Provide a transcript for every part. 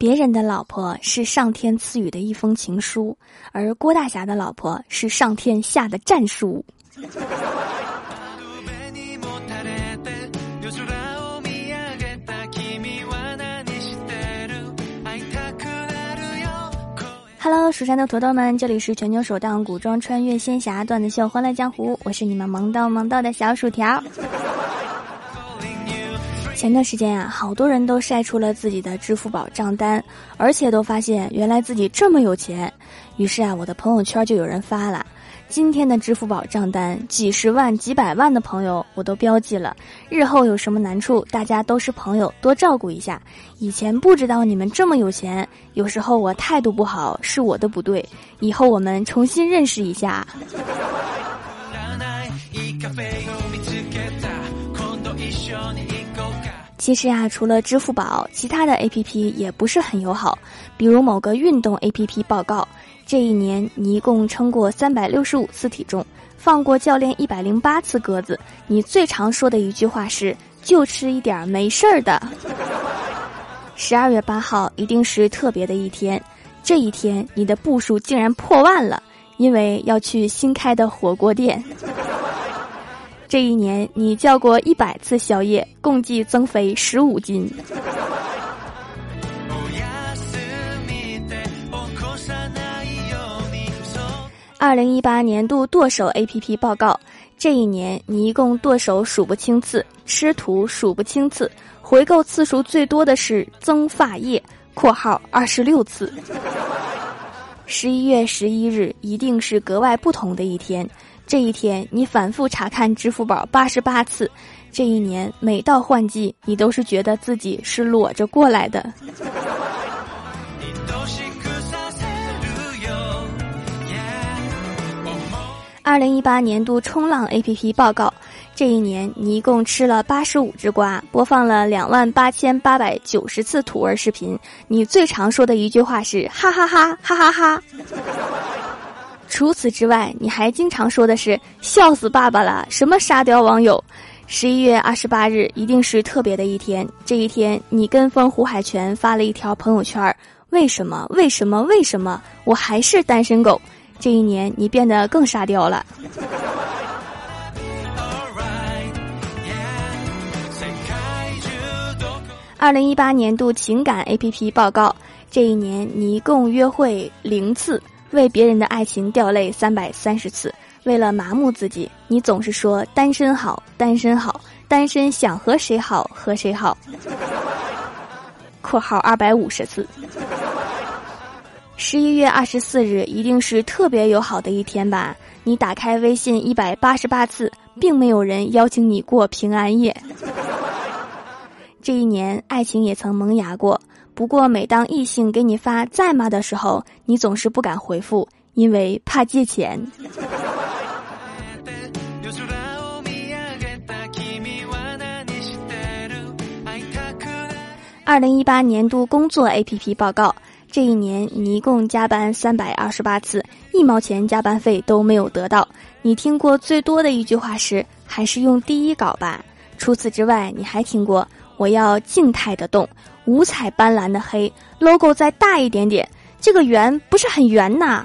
别人的老婆是上天赐予的一封情书，而郭大侠的老婆是上天下的战书。Hello，蜀山的土豆们，这里是全球首档古装穿越仙侠段子秀《欢乐江湖》，我是你们萌到萌到的小薯条。前段时间啊，好多人都晒出了自己的支付宝账单，而且都发现原来自己这么有钱。于是啊，我的朋友圈就有人发了。今天的支付宝账单几十万、几百万的朋友，我都标记了。日后有什么难处，大家都是朋友，多照顾一下。以前不知道你们这么有钱，有时候我态度不好是我的不对。以后我们重新认识一下。其实呀，除了支付宝，其他的 A P P 也不是很友好。比如某个运动 A P P 报告。这一年，你一共称过三百六十五次体重，放过教练一百零八次鸽子。你最常说的一句话是“就吃一点没事儿的”。十二月八号一定是特别的一天，这一天你的步数竟然破万了，因为要去新开的火锅店。这一年你叫过一百次宵夜，共计增肥十五斤。二零一八年度剁手 A P P 报告：这一年你一共剁手数不清次，吃土数不清次，回购次数最多的是增发液（括号二十六次）。十一月十一日一定是格外不同的一天，这一天你反复查看支付宝八十八次，这一年每到换季，你都是觉得自己是裸着过来的。二零一八年度冲浪 A P P 报告：这一年你一共吃了八十五只瓜，播放了两万八千八百九十次土味视频。你最常说的一句话是哈哈哈哈哈哈。除此之外，你还经常说的是笑死爸爸了，什么沙雕网友。十一月二十八日一定是特别的一天，这一天你跟风胡海泉发了一条朋友圈：为什么？为什么？为什么？我还是单身狗。这一年，你变得更沙雕了。二零一八年度情感 A P P 报告：这一年，你一共约会零次，为别人的爱情掉泪三百三十次。为了麻木自己，你总是说单身好，单身好，单身想和谁好和谁好。括号二百五十次。十一月二十四日一定是特别友好的一天吧？你打开微信一百八十八次，并没有人邀请你过平安夜。这一年，爱情也曾萌芽过，不过每当异性给你发在吗的时候，你总是不敢回复，因为怕借钱。二零一八年度工作 APP 报告。这一年，你一共加班三百二十八次，一毛钱加班费都没有得到。你听过最多的一句话是“还是用第一稿吧”。除此之外，你还听过“我要静态的动，五彩斑斓的黑 logo 再大一点点”。这个圆不是很圆呐。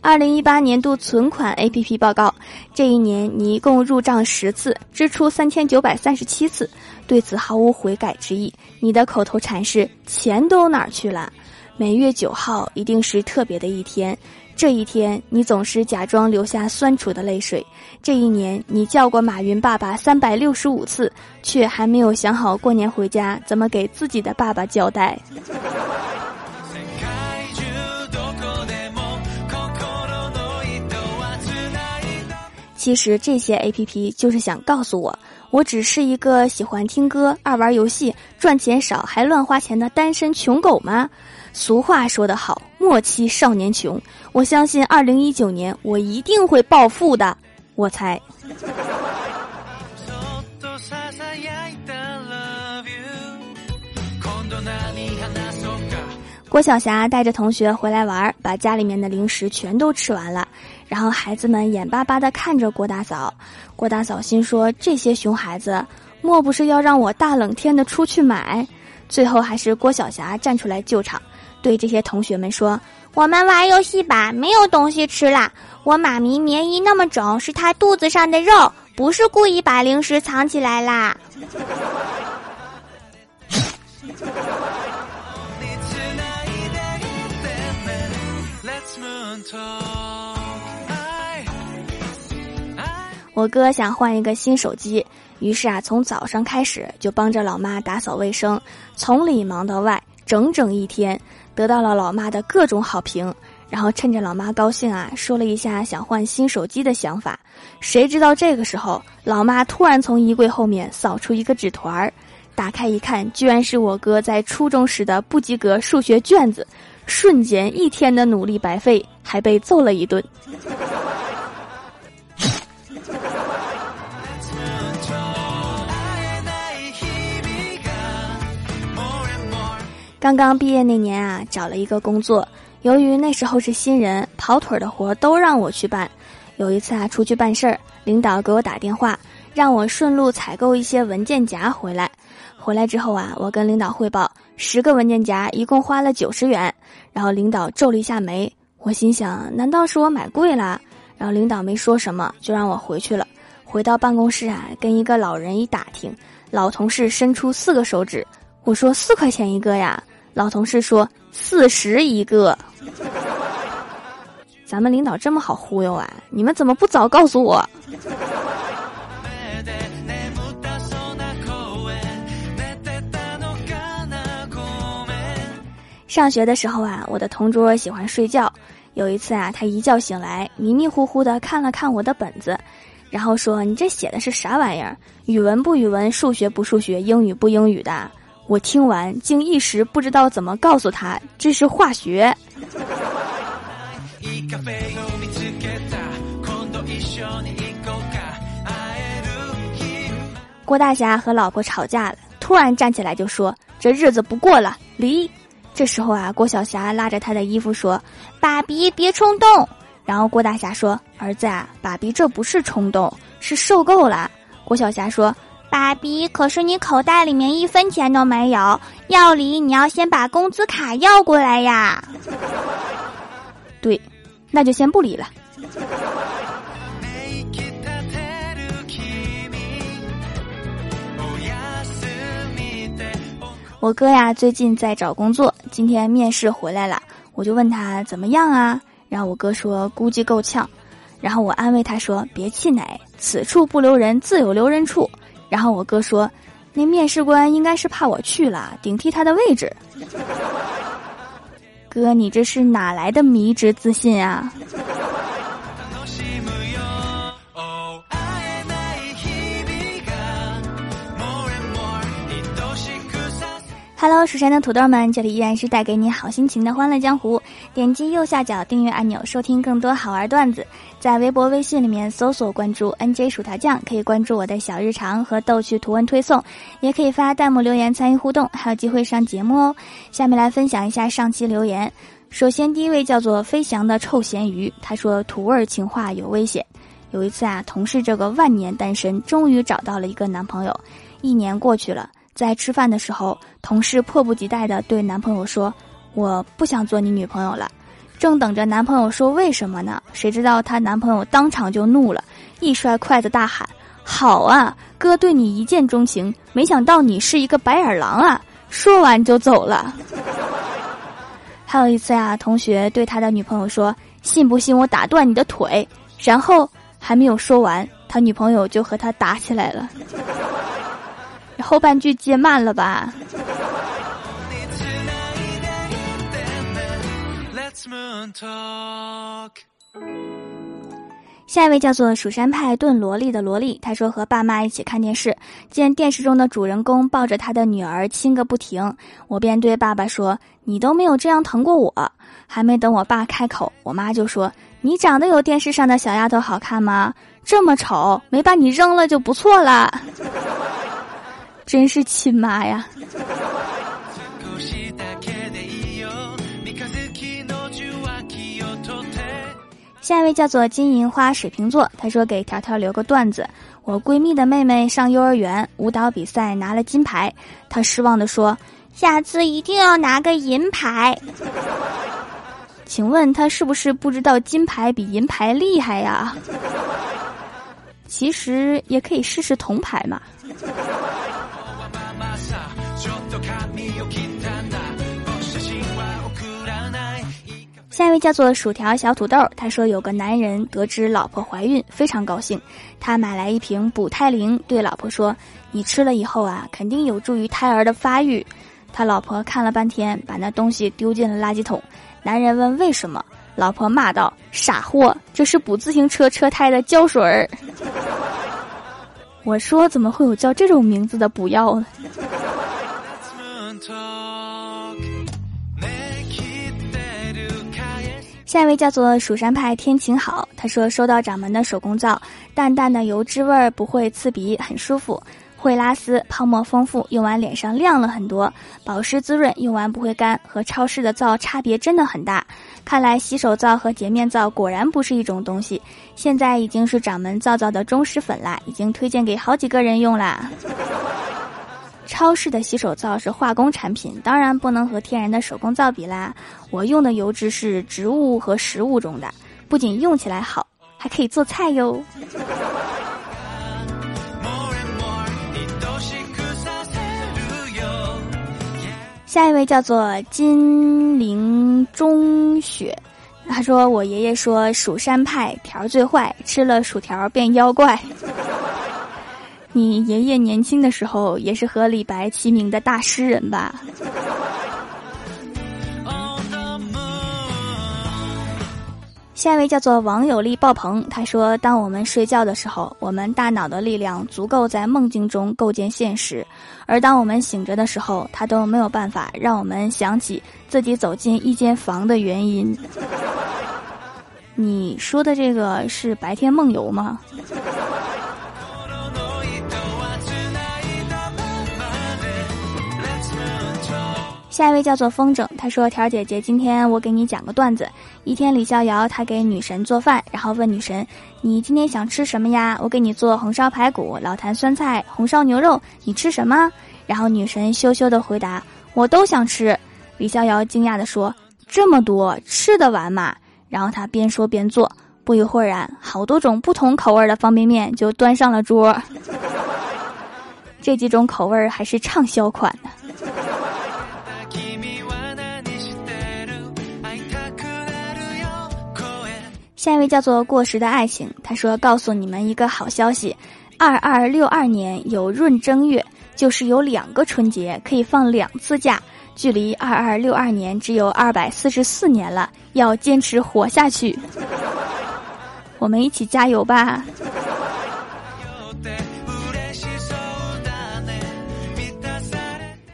二零一八年度存款 A P P 报告：这一年你一共入账十次，支出三千九百三十七次，对此毫无悔改之意。你的口头禅是“钱都哪儿去了”。每月九号一定是特别的一天，这一天你总是假装流下酸楚的泪水。这一年你叫过马云爸爸三百六十五次，却还没有想好过年回家怎么给自己的爸爸交代。其实这些 A P P 就是想告诉我，我只是一个喜欢听歌、爱玩游戏、赚钱少还乱花钱的单身穷狗吗？俗话说得好，莫欺少年穷。我相信二零一九年我一定会暴富的。我猜。郭晓霞带着同学回来玩，把家里面的零食全都吃完了，然后孩子们眼巴巴地看着郭大嫂。郭大嫂心说：这些熊孩子，莫不是要让我大冷天的出去买？最后还是郭晓霞站出来救场，对这些同学们说：“我们玩游戏吧，没有东西吃啦。我妈咪棉衣那么肿，是她肚子上的肉，不是故意把零食藏起来啦。”我哥想换一个新手机，于是啊，从早上开始就帮着老妈打扫卫生，从里忙到外，整整一天，得到了老妈的各种好评。然后趁着老妈高兴啊，说了一下想换新手机的想法。谁知道这个时候，老妈突然从衣柜后面扫出一个纸团儿，打开一看，居然是我哥在初中时的不及格数学卷子。瞬间一天的努力白费，还被揍了一顿。刚刚毕业那年啊，找了一个工作。由于那时候是新人，跑腿的活都让我去办。有一次啊，出去办事儿，领导给我打电话，让我顺路采购一些文件夹回来。回来之后啊，我跟领导汇报，十个文件夹一共花了九十元。然后领导皱了一下眉，我心想，难道是我买贵了？然后领导没说什么，就让我回去了。回到办公室啊，跟一个老人一打听，老同事伸出四个手指，我说四块钱一个呀。老同事说四十一个。咱们领导这么好忽悠啊？你们怎么不早告诉我？上学的时候啊，我的同桌喜欢睡觉。有一次啊，他一觉醒来，迷迷糊糊的看了看我的本子，然后说：“你这写的是啥玩意儿？语文不语文，数学不数学，英语不英语的？”我听完，竟一时不知道怎么告诉他这是化学。郭大侠和老婆吵架了，突然站起来就说：“这日子不过了，离。”这时候啊，郭晓霞拉着他的衣服说：“爸比，别冲动。”然后郭大侠说：“儿子啊，爸比这不是冲动，是受够了。”郭晓霞说：“爸比，可是你口袋里面一分钱都没有，要离你要先把工资卡要过来呀。”对，那就先不理了。我哥呀，最近在找工作，今天面试回来了，我就问他怎么样啊？然后我哥说估计够呛，然后我安慰他说别气馁，此处不留人，自有留人处。然后我哥说，那面试官应该是怕我去了，顶替他的位置。哥，你这是哪来的迷之自信啊？Hello，蜀山的土豆们，这里依然是带给你好心情的欢乐江湖。点击右下角订阅按钮，收听更多好玩段子。在微博、微信里面搜索关注 NJ 薯条酱，可以关注我的小日常和逗趣图文推送，也可以发弹幕留言参与互动，还有机会上节目哦。下面来分享一下上期留言。首先，第一位叫做飞翔的臭咸鱼，他说土味情话有危险。有一次啊，同事这个万年单身终于找到了一个男朋友，一年过去了。在吃饭的时候，同事迫不及待地对男朋友说：“我不想做你女朋友了。”正等着男朋友说为什么呢？谁知道她男朋友当场就怒了，一摔筷子大喊：“好啊，哥对你一见钟情，没想到你是一个白眼狼啊！”说完就走了。还有一次呀，同学对他的女朋友说：“信不信我打断你的腿？”然后还没有说完，他女朋友就和他打起来了。后半句接慢了吧？下一位叫做蜀山派炖萝莉的萝莉，她说和爸妈一起看电视，见电视中的主人公抱着他的女儿亲个不停，我便对爸爸说：“你都没有这样疼过我。”还没等我爸开口，我妈就说：“你长得有电视上的小丫头好看吗？这么丑，没把你扔了就不错了。”真是亲妈呀。下一位叫做金银花水瓶座他说给条条留个段子。我闺蜜的妹妹上幼儿园舞蹈比赛拿了金牌他失望地说下次一定要拿个银牌。请问他是不是不知道金牌比银牌厉害呀其实也可以试试铜牌嘛。下一位叫做薯条小土豆，他说有个男人得知老婆怀孕，非常高兴，他买来一瓶补胎灵，对老婆说：“你吃了以后啊，肯定有助于胎儿的发育。”他老婆看了半天，把那东西丢进了垃圾桶。男人问为什么，老婆骂道：“傻货，这是补自行车车胎的胶水儿。” 我说怎么会有叫这种名字的补药呢？下一位叫做蜀山派天晴好，他说收到掌门的手工皂，淡淡的油脂味儿不会刺鼻，很舒服，会拉丝，泡沫丰富，用完脸上亮了很多，保湿滋润，用完不会干，和超市的皂差别真的很大。看来洗手皂和洁面皂果然不是一种东西，现在已经是掌门皂皂的忠实粉啦，已经推荐给好几个人用啦。超市的洗手皂是化工产品，当然不能和天然的手工皂比啦。我用的油脂是植物和食物中的，不仅用起来好，还可以做菜哟。下一位叫做金陵中雪，他说我爷爷说蜀山派条最坏，吃了薯条变妖怪。你爷爷年轻的时候也是和李白齐名的大诗人吧？下一位叫做王有力爆棚，他说：“当我们睡觉的时候，我们大脑的力量足够在梦境中构建现实；而当我们醒着的时候，他都没有办法让我们想起自己走进一间房的原因。”你说的这个是白天梦游吗？下一位叫做风筝，他说：“条姐姐，今天我给你讲个段子。一天，李逍遥他给女神做饭，然后问女神：‘你今天想吃什么呀？我给你做红烧排骨、老坛酸菜、红烧牛肉，你吃什么？’然后女神羞羞的回答：‘我都想吃。’李逍遥惊讶的说：‘这么多吃得完吗？’然后他边说边做，不一会儿啊，好多种不同口味的方便面就端上了桌。这几种口味还是畅销款呢。” 下一位叫做过时的爱情，他说：“告诉你们一个好消息，二二六二年有闰正月，就是有两个春节可以放两次假，距离二二六二年只有二百四十四年了，要坚持活下去，我们一起加油吧！”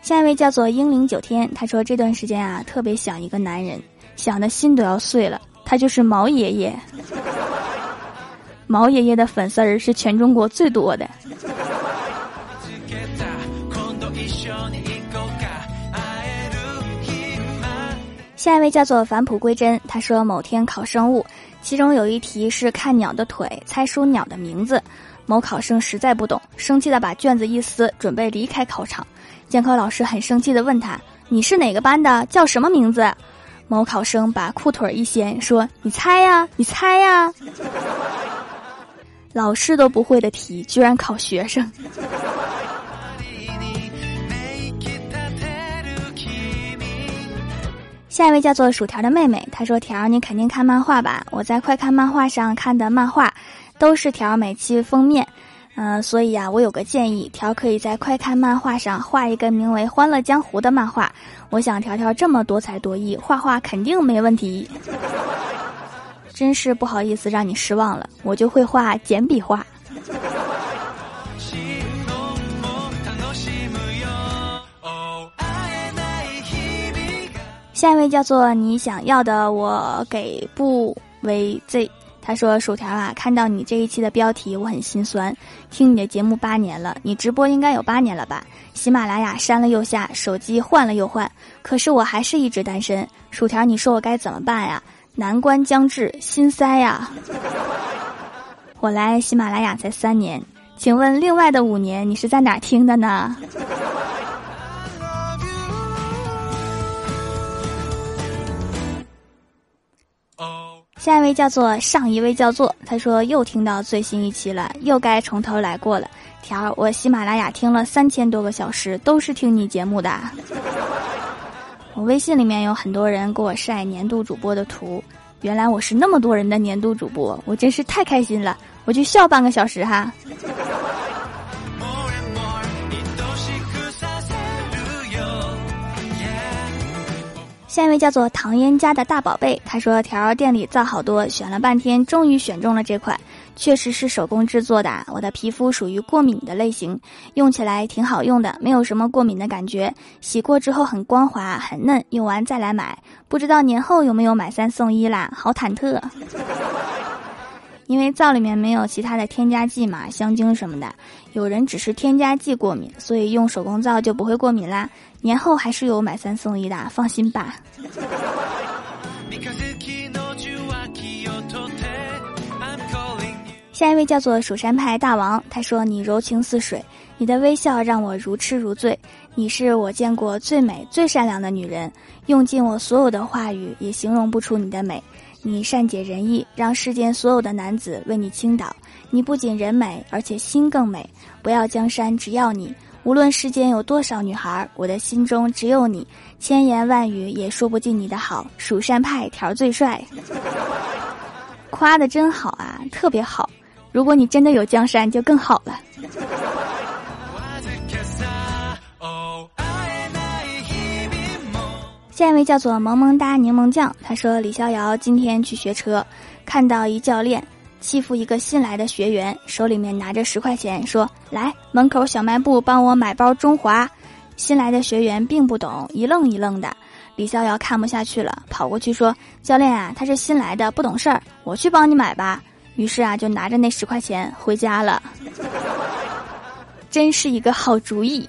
下一位叫做英灵九天，他说：“这段时间啊，特别想一个男人，想的心都要碎了。”他就是毛爷爷，毛爷爷的粉丝儿是全中国最多的。下一位叫做返璞归真，他说某天考生物，其中有一题是看鸟的腿，猜出鸟的名字。某考生实在不懂，生气的把卷子一撕，准备离开考场。监考老师很生气的问他：“你是哪个班的？叫什么名字？”某考生把裤腿一掀，说：“你猜呀，你猜呀！”老师都不会的题，居然考学生。下一位叫做薯条的妹妹，她说：“条，你肯定看漫画吧？我在快看漫画上看的漫画，都是条每期封面。”嗯，所以啊，我有个建议，条可以在快看漫画上画一个名为《欢乐江湖》的漫画。我想条条这么多才多艺，画画肯定没问题。真是不好意思让你失望了，我就会画简笔画。下一位叫做你想要的，我给不为 Z。他说：“薯条啊，看到你这一期的标题，我很心酸。听你的节目八年了，你直播应该有八年了吧？喜马拉雅删了又下，手机换了又换，可是我还是一直单身。薯条，你说我该怎么办呀？难关将至，心塞呀！我来喜马拉雅才三年，请问另外的五年你是在哪听的呢？下一位叫做上一位叫做，他说又听到最新一期了，又该从头来过了。条儿，我喜马拉雅听了三千多个小时，都是听你节目的。我微信里面有很多人给我晒年度主播的图，原来我是那么多人的年度主播，我真是太开心了，我就笑半个小时哈。下一位叫做唐嫣家的大宝贝，他说条儿店里造好多，选了半天，终于选中了这款，确实是手工制作的。我的皮肤属于过敏的类型，用起来挺好用的，没有什么过敏的感觉。洗过之后很光滑很嫩，用完再来买。不知道年后有没有买三送一啦？好忐忑。因为皂里面没有其他的添加剂嘛，香精什么的。有人只是添加剂过敏，所以用手工皂就不会过敏啦。年后还是有买三送一的，放心吧。下一位叫做蜀山派大王，他说：“你柔情似水，你的微笑让我如痴如醉。你是我见过最美最善良的女人，用尽我所有的话语也形容不出你的美。”你善解人意，让世间所有的男子为你倾倒。你不仅人美，而且心更美。不要江山，只要你。无论世间有多少女孩，我的心中只有你。千言万语也说不尽你的好。蜀山派条最帅，夸的真好啊，特别好。如果你真的有江山，就更好了。下一位叫做萌萌哒柠檬酱，他说李逍遥今天去学车，看到一教练欺负一个新来的学员，手里面拿着十块钱，说：“来门口小卖部帮我买包中华。”新来的学员并不懂，一愣一愣的。李逍遥看不下去了，跑过去说：“教练啊，他是新来的，不懂事儿，我去帮你买吧。”于是啊，就拿着那十块钱回家了。真是一个好主意。